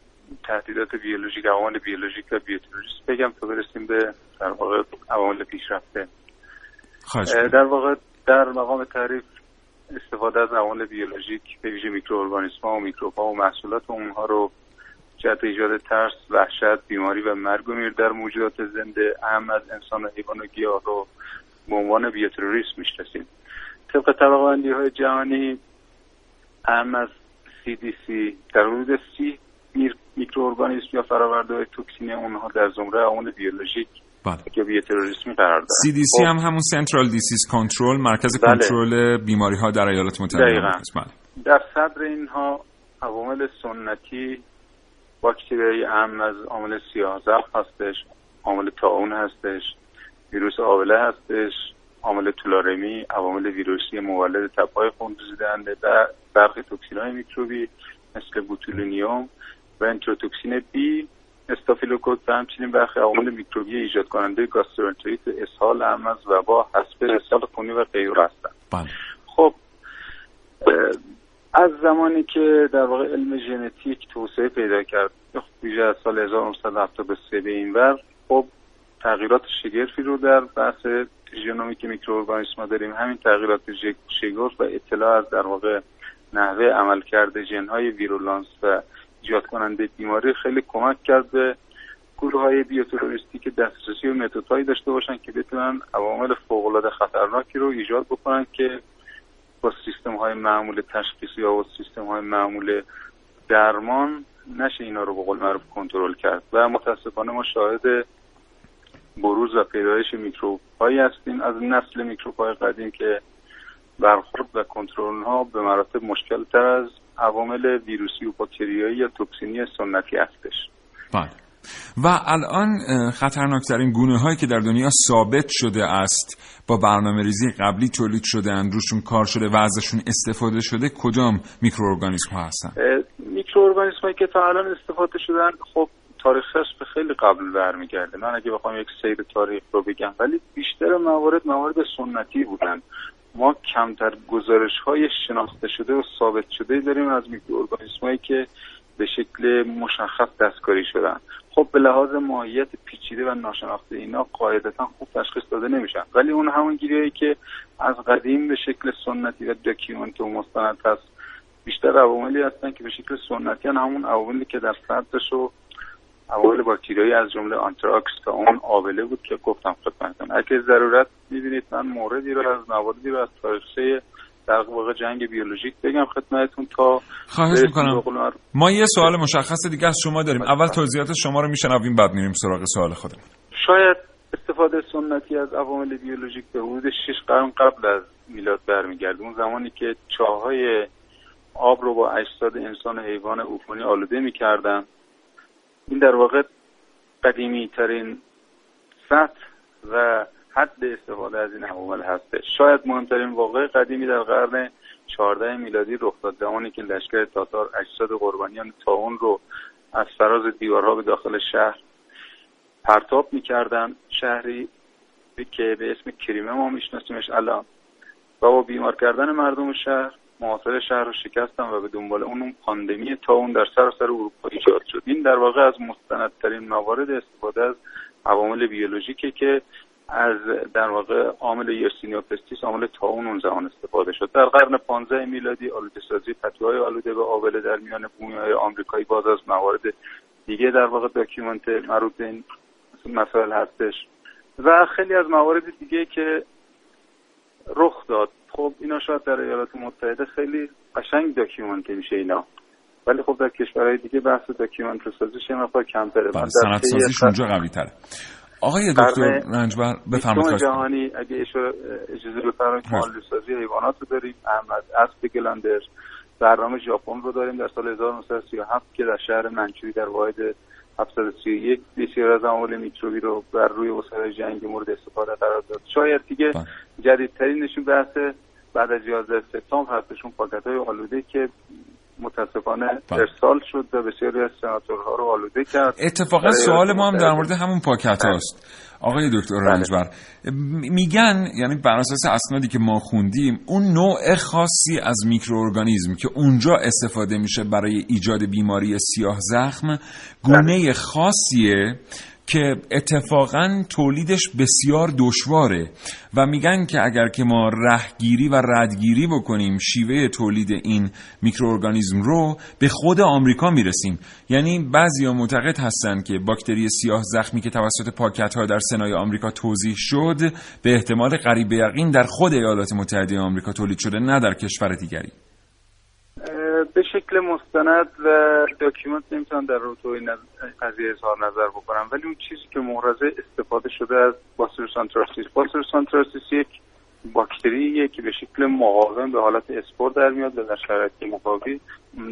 تهدیدات بیولوژیک عوامل بیولوژیک و بیوتروریسم بگم تا برسیم به در واقع عوامل پیشرفته. در واقع در مقام تعریف استفاده از عوامل بیولوژیک به ویژه میکروارگانیسم و میکروب و محصولات اونها رو جهت ایجاد ترس وحشت بیماری و مرگ و میر در موجودات زنده اهم از انسان و حیوان و گیاه رو به عنوان بیوتروریسم می‌شناسیم. طبق طبقه های جهانی اهم از CDC در حدود سی میکروارگانیسم یا فرآورده توکسین اونها در زمره عوامل بیولوژیک بله. که به تروریسمی قرار دارن CDC خب. هم همون سنترال دیسیز کنترل مرکز بله. کنترل بیماری ها در ایالات متحده بله. در صدر اینها عوامل سنتی باکتریای اهم از عامل سیاه هستش عامل تاون هستش ویروس آبله هستش عامل تولارمی عوامل ویروسی مولد تبهای خون‌ریزی دهنده و برخی توکسین های میکروبی مثل بوتولینیوم و انتروتوکسین بی استافیلوکوک و همچنین برخی عوامل میکروبی ایجاد کننده گاستروانتریت اسهال هم از وبا حسب اسهال خونی و غیره هستند بله. خب از زمانی که در واقع علم ژنتیک توسعه پیدا کرد بیش از سال 1973 به این ور خب تغییرات شگرفی رو در بحث ژنومیک میکروارگانیسم داریم همین تغییرات شگرف و اطلاع از در واقع نحوه عملکرد ژنهای ویرولانس و ایجاد کننده بیماری خیلی کمک کرد به گروه های بیوتروریستی که دسترسی و متدهایی داشته باشن که بتونن عوامل فوق خطرناکی رو ایجاد بکنن که با سیستم های معمول تشخیصی یا با سیستم های معمول درمان نشه اینا رو به قول معروف کنترل کرد. و متاسفانه ما شاهد بروز و پیدایش میکروب هایی هستیم. از نسل میکروب های قدیم که برخورد و کنترل ها به مراتب مشکل تر از عوامل ویروسی و باکتریایی یا توکسینی سنتی هستش. بله. و الان خطرناکترین گونه هایی که در دنیا ثابت شده است با برنامه ریزی قبلی تولید شده روشون کار شده و ازشون استفاده شده کدام میکروارگانیسم ها هستن؟ میکروارگانیسم هایی که تا الان استفاده شدن خب تاریخش به خیلی قبل برمیگرده. من اگه بخوام یک سیر تاریخ رو بگم ولی بیشتر موارد موارد سنتی بودن. ما کمتر گزارش های شناخته شده و ثابت شده داریم از میکروارگانیسم هایی که به شکل مشخص دستکاری شدن. خب به لحاظ ماهیت پیچیده و ناشناخته اینا قاعدتا خوب تشخیص داده نمیشن. ولی اون همه‌گیری‌هایی که از قدیم به شکل سنتی و document و مستند هست بیشتر عواملی هستن که به شکل سنتی همون عواملی که در صدرش و عوامل باکتریایی از جمله آنتراکس تا اون آبله بود که گفتم خدمتتون اگه ضرورت می‌بینید من موردی رو از مواردی رو از تاریخچه در واقع جنگ بیولوژیک بگم خدمتتون تا خواهش می‌کنم. ما یه سوال مشخص دیگه از شما داریم. اول توضیحات شما رو میشنویم بعد میریم سراغ سوال خودمون. شاید استفاده سنتی از عوامل بیولوژیک به حدود 6 قرن قبل از میلاد برمیگرده. اون زمانی که چاهای آب رو با اجساد انسان و حیوان عفونی آلوده می‌کردن. این در واقع قدیمی ترین سطح و حد استفاده از این عوامل هستش. شاید مهمترین واقع قدیمی در قرن 14 میلادی رخ داد. زمانی که لشکر تاتار اجساد قربانیان تاون رو از فراز دیوارها به داخل شهر پرتاب می‌کردن شهری که به اسم کریمه ما میشناسیمش الان و با بیمار کردن مردم شهر محاصره شهر رو شکستن و به دنبال اون اون پاندمی طاعون در سراسر اروپا ایجاد شد. این در واقع از مستندترین موارد استفاده از عوامل بیولوژیکه که از در واقع عامل Yersinia pestis عامل طاعون اون زمان استفاده شد. در قرن 15 میلادی آلوده سازی پتوهای آلوده به آبله در میان های آمریکایی باز از موارد دیگه در واقع document مربوط به این مسائل هستش. و خیلی از موارد دیگه که رخ داد. خب اینا شاید در ایالات متحده خیلی قشنگ داکیومنت میشه اینا. ولی خب در کشورهای دیگه بحث داکیومنت سازیش یه مقدار کمتره بله، سند سازیش اونجا قوی تره آقای دکتر رنجبر بفرمایید جهانی اگه اجازه بفرمایید مال سازی حیوانات رو داریم. احمد اسب گلندر. برنامه ژاپن رو داریم در سال 1937 که در شهر منچوری در واحد 731 بسیار از عوامل میکروبی رو بر روی وسایل جنگی مورد استفاده قرار داد شاید دیگه بله. جدیدترین نشون بحث بعد از 11 سپتامبر هستشون پاکت های آلوده که متاسفانه بله. ارسال شد و بسیاری از سناتورها رو آلوده کرد اتفاقا سوال ما هم در مورد همون پاکت هاست آقای دکتر بله. رنجبر میگن یعنی بر اساس اسنادی که ما خوندیم اون نوع خاصی از میکروارگانیسم که اونجا استفاده میشه برای ایجاد بیماری سیاه زخم گونه بله. خاصیه که اتفاقا تولیدش بسیار دشواره و میگن که اگر که ما رهگیری و ردگیری بکنیم شیوه تولید این میکروارگانیسم رو به خود آمریکا می‌رسیم. یعنی بعضیا معتقد هستند که باکتری سیاه زخمی که توسط پاکت ها در سنای آمریکا توضیح شد به احتمال قریب یقین در خود ایالات متحده آمریکا تولید شده نه در کشور دیگری. شکل مستند و document نمی‌تونم در رو این قضیه اظهار نظر بکنم ولی اون چیزی که محرزه استفاده شده از Bacillus anthracis Bacillus anthracis یک باکتریه که به شکل مقاوم به حالت اسپور در میاد و در شرایط مقاوی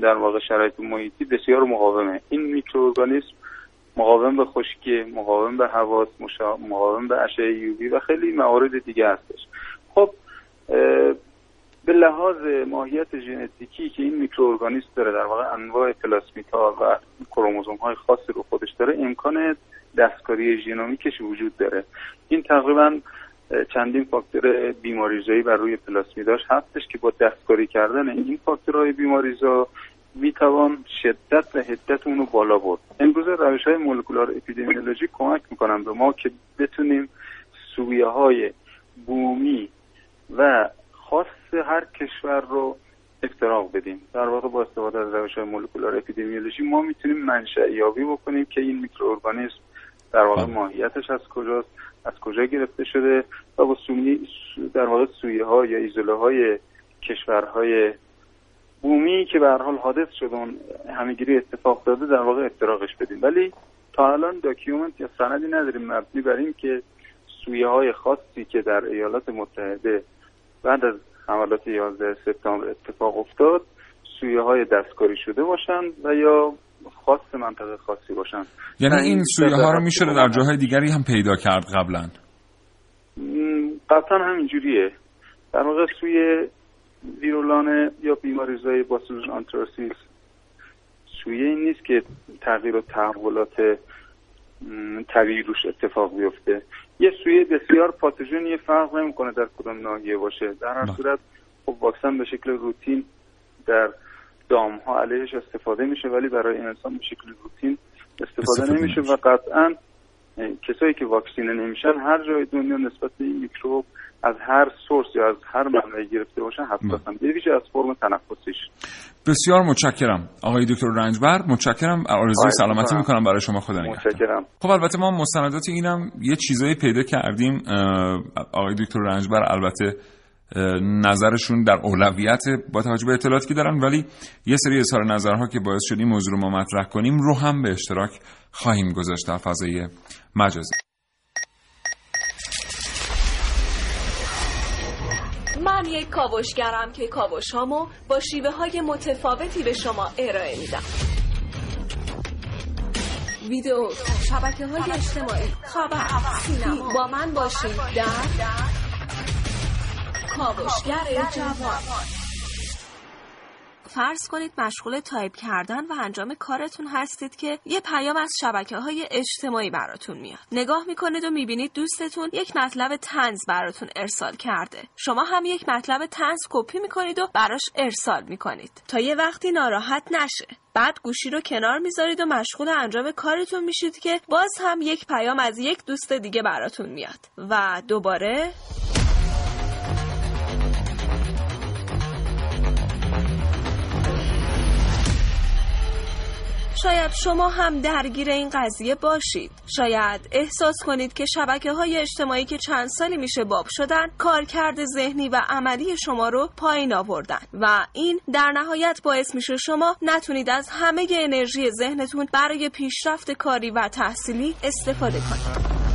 در واقع شرایط محیطی بسیار مقاومه. این میکروارگانیسم مقاوم به خشکی مقاوم به حواس مقاوم به اشعه UV و خیلی موارد دیگه هستش. خب به لحاظ ماهیت ژنتیکی که این میکروارگانیسم داره در واقع انواع پلاسمیتا و کروموزوم های خاصی رو خودش داره امکان دستکاری ژنومیکش وجود داره. این تقریبا چندین فاکتور بیماریزایی بر روی پلاسمیداش هستش که با دستکاری کردن این فاکتورهای بیماریزا می‌توان شدت و حدت اونو بالا برد. امروز روش های مولکولار اپیدمیولوژی کمک می‌کنن به ما که بتونیم سویه های بومی و خاص هر کشور رو افتراق بدیم در واقع با استفاده از روش های مولکولار اپیدمیولوژی ما می‌تونیم منشأ یابی بکنیم که این میکروارگانیسم در واقع بله. ماهیتش از کجاست از کجا گرفته شده و با سومی در واقع سویه ها یا ایزوله های کشورهای بومی که به حال حادث شده اون همهگیری اتفاق داده در واقع افتراقش بدیم ولی تا الان document یا سندی نداریم مبنی بر این که سویه های خاصی که در ایالات متحده بعد از حملات 11 سپتامبر اتفاق افتاد سویه های دستکاری شده باشند و یا خاص منطقه خاصی باشند. یعنی این سویه ها رو میشه در جاهای دیگری هم پیدا کرد قبلا؟ قطعا همینجوریه در واقع سویه ویرولان یا بیماریزای باسیلوس آنتراسیس سویه این نیست که تغییر و تحولات طبیعی روش اتفاق بیفته. یه سویه بسیار پاتوژن فرق نمی‌کنه در کدام ناحیه باشه. در هر بله. صورت خب واکسن به شکل روتین در دام ها علیهش استفاده میشه ولی برای انسان به شکل روتین استفاده, استفاده نمیشه. و قطعا کسایی که واکسینه نمیشن هر جای دنیا نسبت به این میکروب از هر سورس یا از هر منبعی گرفته باشن حساسن. به ویژه از فرم تنفسیش. بسیار متشکرم. آقای دکتر رنجبر متشکرم. آرزوی سلامتی می‌کنم برای شما. خدا متشکرم. خب البته ما مستندات اینم یه چیزایی پیدا کردیم آقای دکتر رنجبر. البته نظرشون در اولویت با توجه به اطلاعاتی که دارن ولی یه سری اظهار نظرها که باعث شد این موضوع رو ما مطرح کنیم رو هم به اشتراک خواهیم گذاشت در فضای مجازی. من یک کاوشگرم که کاوشهامو با شیوه های متفاوتی به شما ارائه میدم. ویدیو شبکه های اجتماعی. خبر. سینما. با من باشید در کاوشگر جوان. فرض کنید مشغول تایپ کردن و انجام کارتون هستید که یه پیام از شبکه های اجتماعی براتون میاد. نگاه می‌کنید و می‌بینید دوستتون یک مطلب طنز براتون ارسال کرده. شما هم یک مطلب طنز کپی می‌کنید و براش ارسال می‌کنید. تا یه وقتی ناراحت نشه. بعد گوشی رو کنار می‌ذارید و مشغول انجام کارتون میشید که باز هم یک پیام از یک دوست دیگه براتون میاد. و دوباره شاید شما هم درگیر این قضیه باشید. شاید احساس کنید که شبکه های اجتماعی که چند سالی میشه باب شدن کارکرد ذهنی و عملی شما رو پایین آوردن و این در نهایت باعث میشه شما نتونید از همه انرژی ذهنتون برای پیشرفت کاری و تحصیلی استفاده کنید.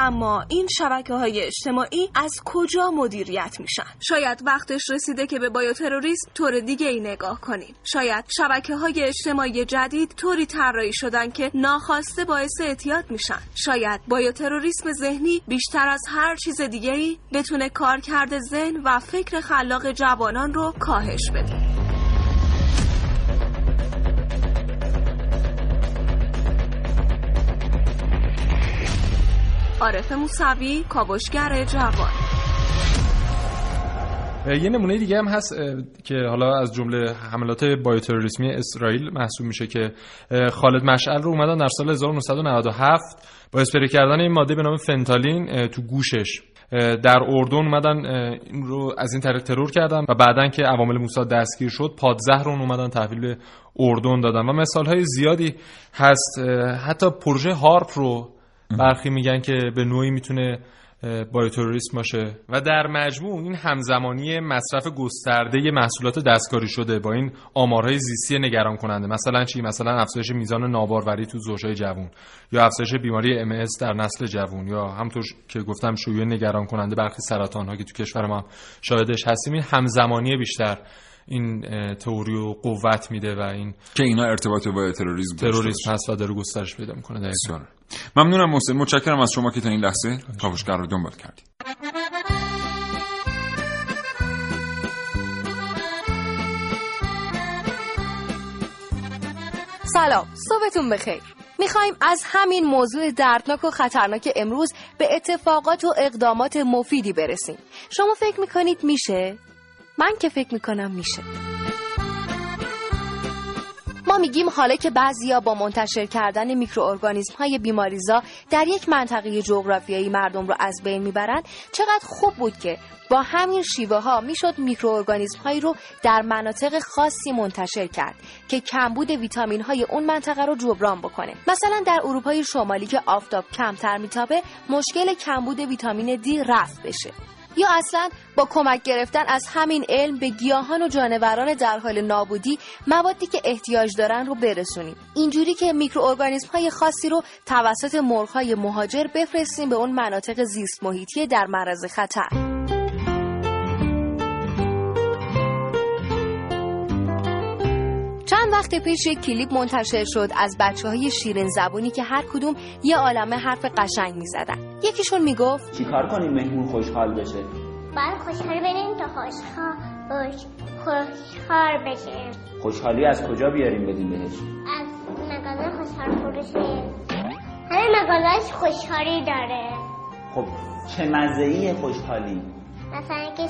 اما این شبکه های اجتماعی از کجا مدیریت میشن؟ شاید وقتش رسیده که به بایوتروریسم طور دیگه ای نگاه کنیم. شاید شبکه های اجتماعی جدید طوری طراحی شدن که ناخواسته باعث اعتیاد میشن. شاید بایوتروریسم ذهنی بیشتر از هر چیز دیگه ای بتونه کارکرد ذهن و فکر خلاق جوانان رو کاهش بده. عارف موسوی کاوشگر جوان. یه نمونه دیگه هم هست که حالا از جمله حملات بایوتروریسمی اسرائیل محسوب میشه که خالد مشعل رو اومدن در سال 1997 با اسپری کردن این ماده به نام فنتالین تو گوشش. در اردن اومدن این رو از این طریق ترور کردن و بعدا که عوامل موساد دستگیر شد پادزهر رو اومدن تحویل اردن دادن. و مثال های زیادی هست حتی پروژه هارپ رو برخی میگن که به نوعی می‌تونه بایوتروریسم باشه. و در مجموع این همزمانی مصرف گسترده محصولات دستکاری شده با این آمارهای زیستی نگران کننده مثلا چی؟ مثلا افزایش میزان ناباروری تو زوجهای جوون یا افزایش بیماری ام در نسل جوون یا همطور که گفتم شیوع نگران کننده برخی سرطان ها که تو کشور ما شاهدش هستیم. این همزمانی بیشتر. این تئوری و قوت میده و این که اینا ارتباط با تروریسم تروریسم هست و داره گسترش پیدا می‌کنه دقیقاً. ممنونم محسن. متشکرم از شما که تا این لحظه کاوشگر رو دنبال کردید. سلام. صبحتون بخیر. می‌خوایم از همین موضوع دردناک و خطرناک امروز به اتفاقات و اقدامات مفیدی برسیم. شما فکر می‌کنید میشه؟ من که فکر می‌کنم میشه. ما میگیم حالا که بعضیا با منتشر کردن میکروارگانیسم های بیماریزا در یک منطقه جغرافیایی مردم رو از بین می‌برند چقدر خوب بود که با همین شیوه ها می‌شد میکروارگانیسم هایی رو در مناطق خاصی منتشر کرد که کمبود ویتامین های اون منطقه رو جبران بکنه. مثلا در اروپای شمالی که آفتاب کمتر میتابه مشکل کمبود ویتامین دی رفع بشه. یا اصلا با کمک گرفتن از همین علم به گیاهان و جانوران در حال نابودی موادی که احتیاج دارن رو برسونیم. اینجوری که میکروارگانیسم های خاصی رو توسط مرغ های مهاجر بفرستیم به اون مناطق زیست محیطی در معرض خطر. چند وقت پیش یک کلیپ منتشر شد از بچه های شیرین زبونی که هر کدوم یه عالمه حرف قشنگ می زدن. یکیشون می گفت چیکار کنیم مهمون خوشحال بشه؟ باید خوشحال بریم تا خوشحال خوشحال بشه خوشحالی از کجا بیاریم بدیم بهش؟ از مغازه خوشحال فروشه همه مغازهش خوشحالی داره. خب چه مزه خوشحالی؟ مثلا که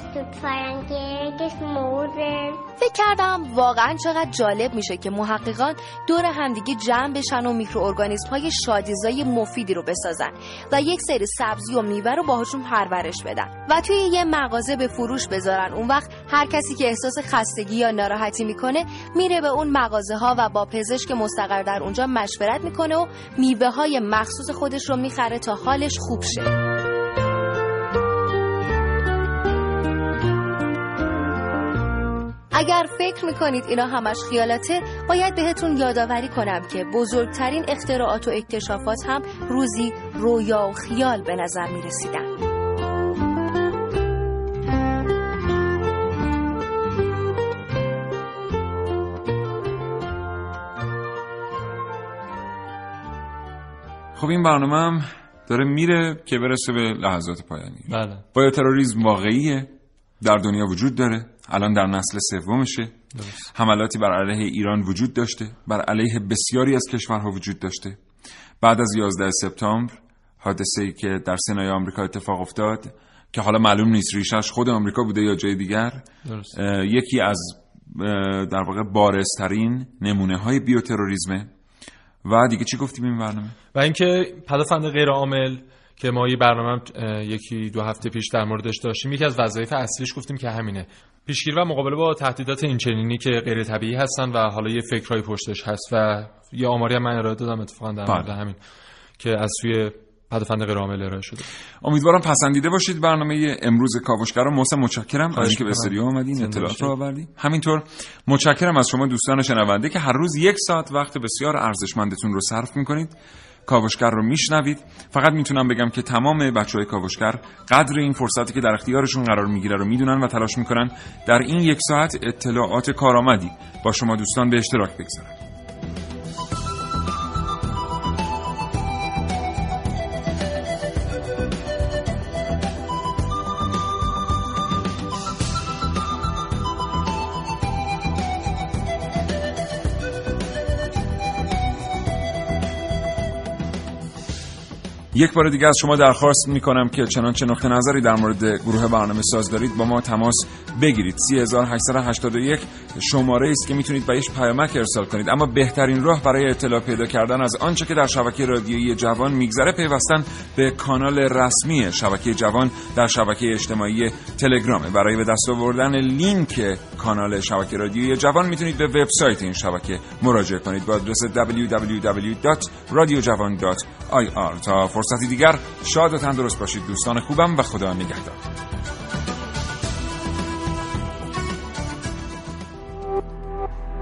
فکر کردم واقعا چقدر جالب میشه که محققان دور همدیگه جمع بشن و میکروارگانیسم های شادیزای مفیدی رو بسازن و یک سری سبزی و میوه رو باهاشون پرورش بدن و توی یه مغازه به فروش بذارن. اون وقت هر کسی که احساس خستگی یا ناراحتی می‌کنه میره به اون مغازه ها و با پزشک مستقر در اونجا مشورت می‌کنه و میوه های مخصوص خودش رو می‌خره تا حالش خوب شه. اگر فکر می‌کنید اینا همش خیالته باید بهتون یادآوری کنم که بزرگترین اختراعات و اکتشافات هم روزی رویا و خیال به نظر می‌رسیدن. خب این برنامه هم داره میره که برسه به لحظات پایانی. بله. با تروریسم واقعیه در دنیا وجود داره. الان در نسل سومشه. حملاتی بر علیه ایران وجود داشته. بر علیه بسیاری از کشورها وجود داشته. بعد از 11 سپتامبر حادثه ای که در سنای آمریکا اتفاق افتاد که حالا معلوم نیست ریشش خود آمریکا بوده یا جای دیگر یکی از در واقع بارزترین نمونه های بیوتروریزمه و دیگه چی گفتیم این برنامه؟ و اینکه پدافند غیر عامل که ما یه برنامه یکی دو هفته پیش در موردش داشتیم. یکی از وظایف اصلیش گفتیم که همینه. پیشگیری و مقابله با تهدیدات اینچنینی که غیر طبیعی هستن و حالا یه فکرهای پشتش هست و یه آماری هم من ارائه دادم اتفاقا در مورد بله. همین که از سوی پدافند غیر عامل ارائه شده. امیدوارم پسندیده باشید برنامه امروز کاوشگر رو. محسن متشکرم. از اینکه به استودیو اومدین اطلاعات رو آوردین. همینطور متشکرم از شما دوستان شنونده که هر روز یک ساعت وقت بسیار ارزشمندتون رو صرف می‌کنید. کاوشگر رو میشنوید. فقط می‌تونم بگم که تمام بچه های کاوشگر قدر این فرصتی که در اختیارشون قرار می‌گیره رو می‌دونن و تلاش می‌کنن در این یک ساعت اطلاعات کارآمدی با شما دوستان به اشتراک بگذارن. یک بار دیگه از شما درخواست می‌کنم که چنانچه نقطه نظری در مورد گروه برنامه ساز دارید با ما تماس بگیرید. 3881 شماره است که می‌تونید بهش پیامک ارسال کنید. اما بهترین راه برای اطلاع پیدا کردن از آنچه که در شبکه رادیویی جوان میگذره پیوستن به کانال رسمی شبکه جوان در شبکه اجتماعی تلگرامه برای به دست آوردن لینک کانال شبکه رادیویی جوان می‌تونید به وبسایت این شبکه مراجعه کنید. با آدرس www.radiojavan.ir تا فرصتی دیگر شاد و تندرست باشید دوستان خوبم و خدا نگهدار.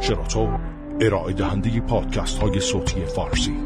شراطو ارائه دهنده پادکست های صوتی فارسی.